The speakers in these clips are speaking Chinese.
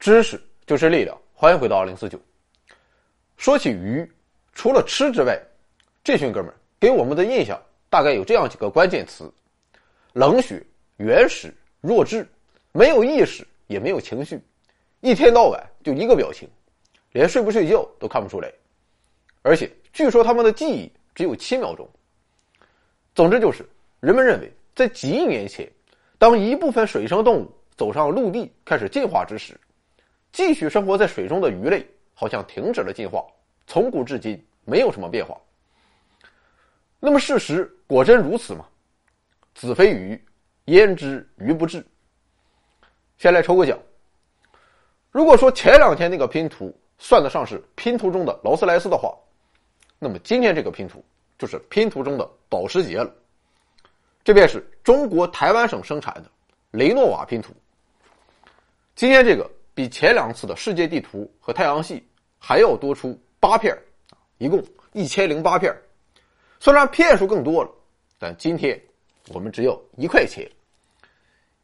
知识就是力量，欢迎回到二零四九。说起鱼，除了吃之外，这群哥们给我们的印象大概有这样几个关键词：冷血、原始、弱智，没有意识，也没有情绪，一天到晚就一个表情，连睡不睡觉都看不出来。而且据说他们的记忆只有七秒钟。总之就是，人们认为在几亿年前，当一部分水生动物走上陆地开始进化之时。继续生活在水中的鱼类好像停止了进化，从古至今没有什么变化。那么事实果真如此吗？子非鱼，焉知鱼不至？先来抽个奖。如果说前两天那个拼图算得上是拼图中的劳斯莱斯的话，那么今天这个拼图就是拼图中的保时捷了。这便是中国台湾省生产的雷诺瓦拼图。今天这个。比前两次的世界地图和太阳系还要多出八片一共一千零八片虽然片数更多了，但今天我们只有一块钱，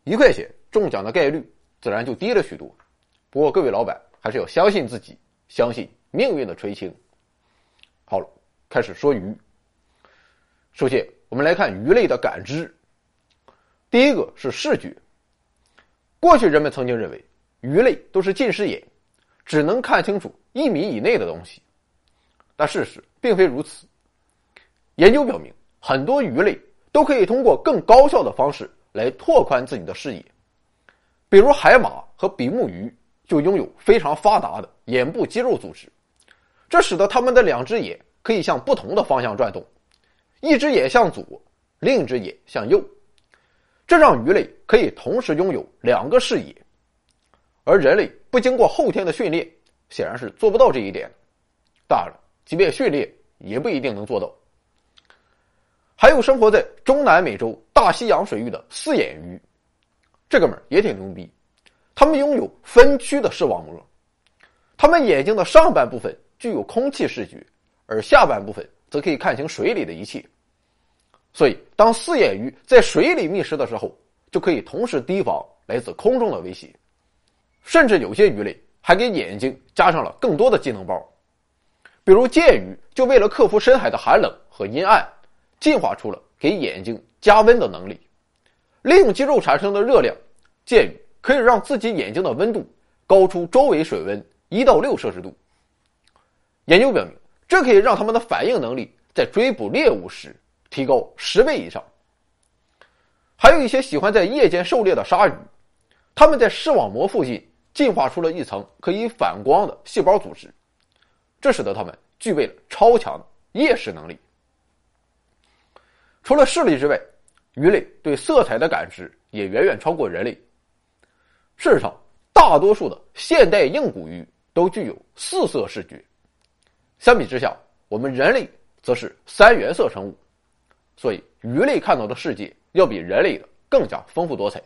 一块钱中奖的概率自然就低了许多。不过各位老板还是要相信自己，相信命运的垂青。好了，开始说鱼。首先，我们来看鱼类的感知。第一个是视觉。过去人们曾经认为。鱼类都是近视眼，只能看清楚一米以内的东西，但事实并非如此。研究表明，很多鱼类都可以通过更高效的方式来拓宽自己的视野。比如海马和比目鱼就拥有非常发达的眼部肌肉组织，这使得它们的两只眼可以向不同的方向转动，一只眼向左，另一只眼向右，这让鱼类可以同时拥有两个视野。而人类不经过后天的训练，显然是做不到这一点。当然了，即便训练，也不一定能做到。还有生活在中南美洲大西洋水域的四眼鱼，这哥们儿也挺牛逼。他们拥有分区的视网膜，他们眼睛的上半部分具有空气视觉，而下半部分则可以看清水里的一切。所以，当四眼鱼在水里觅食的时候，就可以同时提防来自空中的威胁。甚至有些鱼类还给眼睛加上了更多的技能包，比如剑鱼就为了克服深海的寒冷和阴暗，进化出了给眼睛加温的能力。利用肌肉产生的热量，剑鱼可以让自己眼睛的温度高出周围水温一到六摄氏度。研究表明，这可以让它们的反应能力在追捕猎物时提高十倍以上。还有一些喜欢在夜间狩猎的鲨鱼，它们在视网膜附近。进化出了一层可以反光的细胞组织，这使得它们具备了超强的夜视能力。除了视力之外，鱼类对色彩的感知也远远超过人类。事实上，大多数的现代硬骨鱼都具有四色视觉，相比之下，我们人类则是三原色生物，所以鱼类看到的世界要比人类的更加丰富多彩。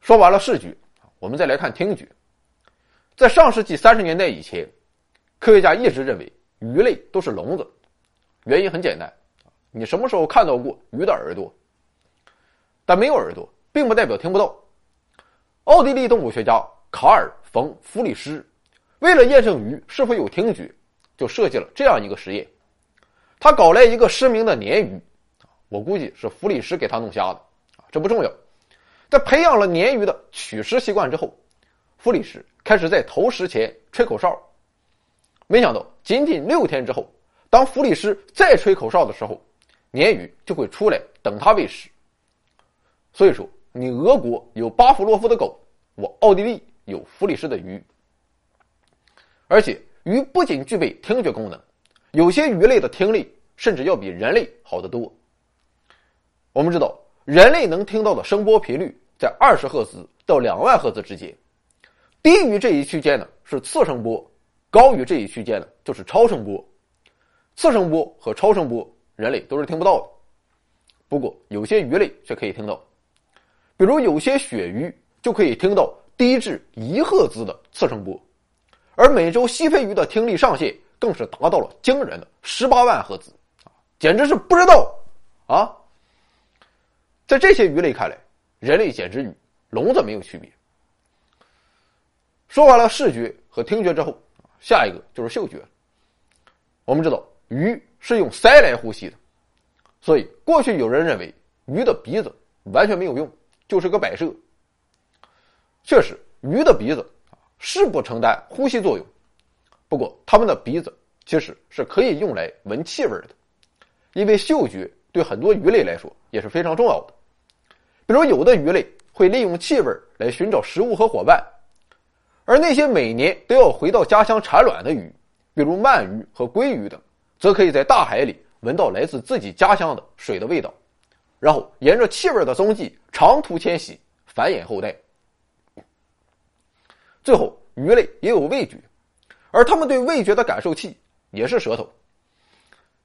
说完了视觉。我们再来看听觉，在上世纪三十年代以前，科学家一直认为鱼类都是聋子，原因很简单，你什么时候看到过鱼的耳朵？但没有耳朵，并不代表听不到。奥地利动物学家卡尔·冯·弗里施为了验证鱼是否有听觉，就设计了这样一个实验。他搞来一个失明的鲶鱼，我估计是弗里施给他弄瞎的，这不重要。在培养了鲶鱼的取食习惯之后，弗里什开始在投食前吹口哨。没想到，仅仅六天之后，当弗里什再吹口哨的时候，鲶鱼就会出来等他喂食。所以说，你俄国有巴甫洛夫的狗，我奥地利有弗里什的鱼。而且，鱼不仅具备听觉功能，有些鱼类的听力甚至要比人类好得多。我们知道。人类能听到的声波频率在二十赫兹到两万赫兹之间，低于这一区间的是次声波，高于这一区间的就是超声波。次声波和超声波人类都是听不到的，不过有些鱼类却可以听到，比如有些鳕鱼就可以听到低至一赫兹的次声波，而美洲西非鱼的听力上限更是达到了惊人的十八万赫兹，简直是不知道啊！在这些鱼类看来，人类简直与聋子没有区别。说完了视觉和听觉之后，下一个就是嗅觉。我们知道鱼是用鳃来呼吸的，所以过去有人认为鱼的鼻子完全没有用，就是个摆设。确实，鱼的鼻子是不承担呼吸作用，不过它们的鼻子其实是可以用来闻气味的，因为嗅觉对很多鱼类来说也是非常重要的。比如，有的鱼类会利用气味来寻找食物和伙伴。而那些每年都要回到家乡产卵的鱼，比如鳗鱼和鲑鱼等，则可以在大海里闻到来自自己家乡的水的味道，然后沿着气味的踪迹长途迁徙，繁衍后代。最后，鱼类也有味觉，而它们对味觉的感受器也是舌头。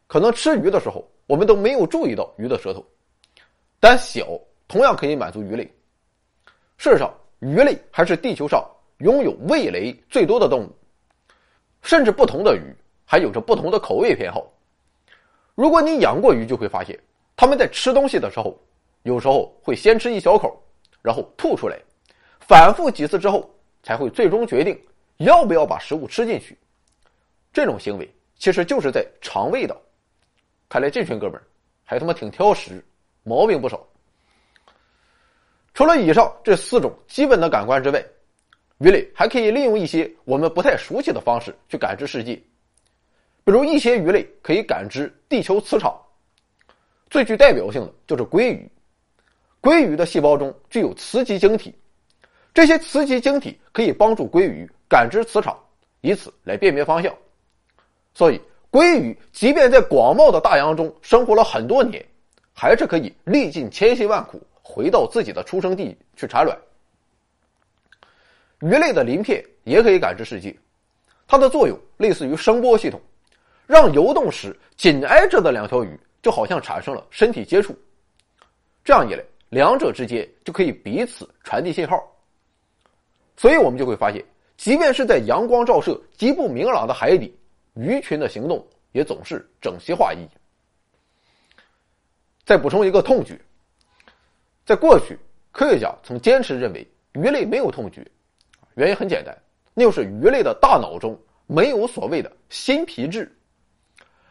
可能吃鱼的时候，我们都没有注意到鱼的舌头，但小同样可以满足鱼类。事实上，鱼类还是地球上。拥有味蕾最多的动物，甚至不同的鱼还有着不同的口味偏好。如果你养过鱼，就会发现，它们在吃东西的时候，有时候会先吃一小口，然后吐出来，反复几次之后，才会最终决定要不要把食物吃进去。这种行为其实就是在尝味道。看来这群哥们儿还他妈挺挑食，毛病不少。除了以上这四种基本的感官之外，鱼类还可以利用一些我们不太熟悉的方式去感知世界，比如一些鱼类可以感知地球磁场。最具代表性的就是鲑鱼，鲑鱼的细胞中具有磁极晶体，这些磁极晶体可以帮助鲑鱼感知磁场，以此来辨别方向。所以，鲑鱼即便在广袤的大洋中生活了很多年，还是可以历尽千辛万苦回到自己的出生地去产卵。鱼类的鳞片也可以感知世界，它的作用类似于声波系统，让游动时紧挨着的两条鱼就好像产生了身体接触，这样一来，两者之间就可以彼此传递信号。所以我们就会发现，即便是在阳光照射极不明朗的海底，鱼群的行动也总是整齐划一。再补充一个痛觉，在过去，科学家曾坚持认为鱼类没有痛觉。原因很简单，那就是鱼类的大脑中没有所谓的新皮质，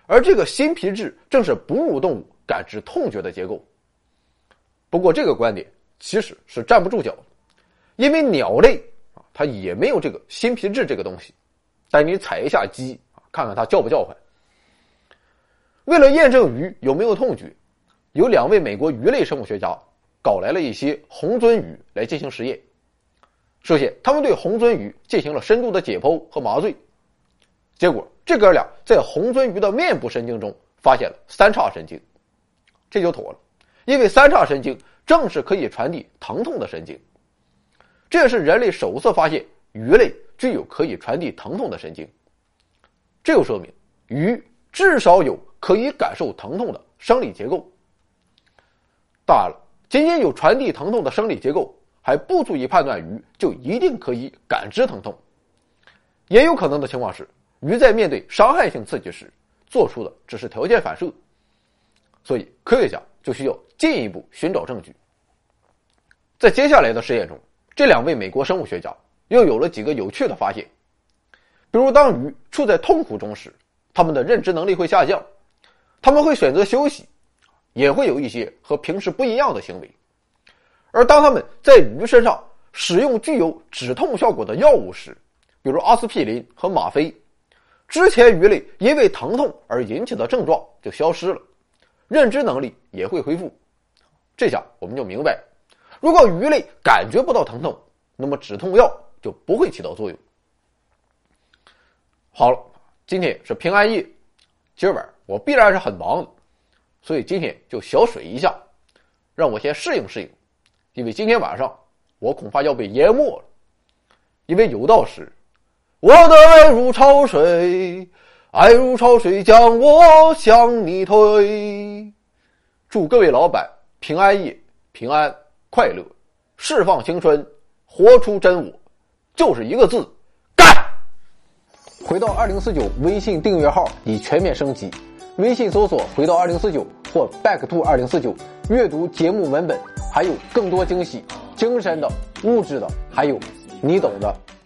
而这个新皮质正是哺乳动物感知痛觉的结构。不过，这个观点其实是站不住脚的，因为鸟类啊，它也没有这个新皮质这个东西。带你踩一下鸡啊，看看它叫不叫唤。为了验证鱼有没有痛觉，有两位美国鱼类生物学家搞来了一些红鳟鱼来进行实验。首先，他们对红鳟鱼进行了深度的解剖和麻醉，结果这哥俩在红鳟鱼的面部神经中发现了三叉神经，这就妥了，因为三叉神经正是可以传递疼痛的神经，这也是人类首次发现鱼类具有可以传递疼痛的神经，这就说明鱼至少有可以感受疼痛的生理结构。当然了，仅仅有传递疼痛的生理结构。还不足以判断鱼就一定可以感知疼痛，也有可能的情况是，鱼在面对伤害性刺激时做出的只是条件反射。所以科学家就需要进一步寻找证据。在接下来的实验中，这两位美国生物学家又有了几个有趣的发现，比如当鱼处在痛苦中时，它们的认知能力会下降，他们会选择休息，也会有一些和平时不一样的行为。而当他们在鱼身上使用具有止痛效果的药物时，比如阿司匹林和吗啡，之前鱼类因为疼痛而引起的症状就消失了，认知能力也会恢复。这下我们就明白，如果鱼类感觉不到疼痛，那么止痛药就不会起到作用。好了，今天是平安夜，今晚我必然是很忙的，所以今天就小水一下，让我先适应适应。因为今天晚上我恐怕要被淹没了，因为有道是：“我的爱如潮水，爱如潮水将我向你推。”祝各位老板平安夜平安快乐，释放青春，活出真我，就是一个字：干！回到二零四九微信订阅号已全面升级，微信搜索“回到二零四九”或 “back to 二零四九”，阅读节目文本。还有更多惊喜，精神的、物质的，还有你懂的。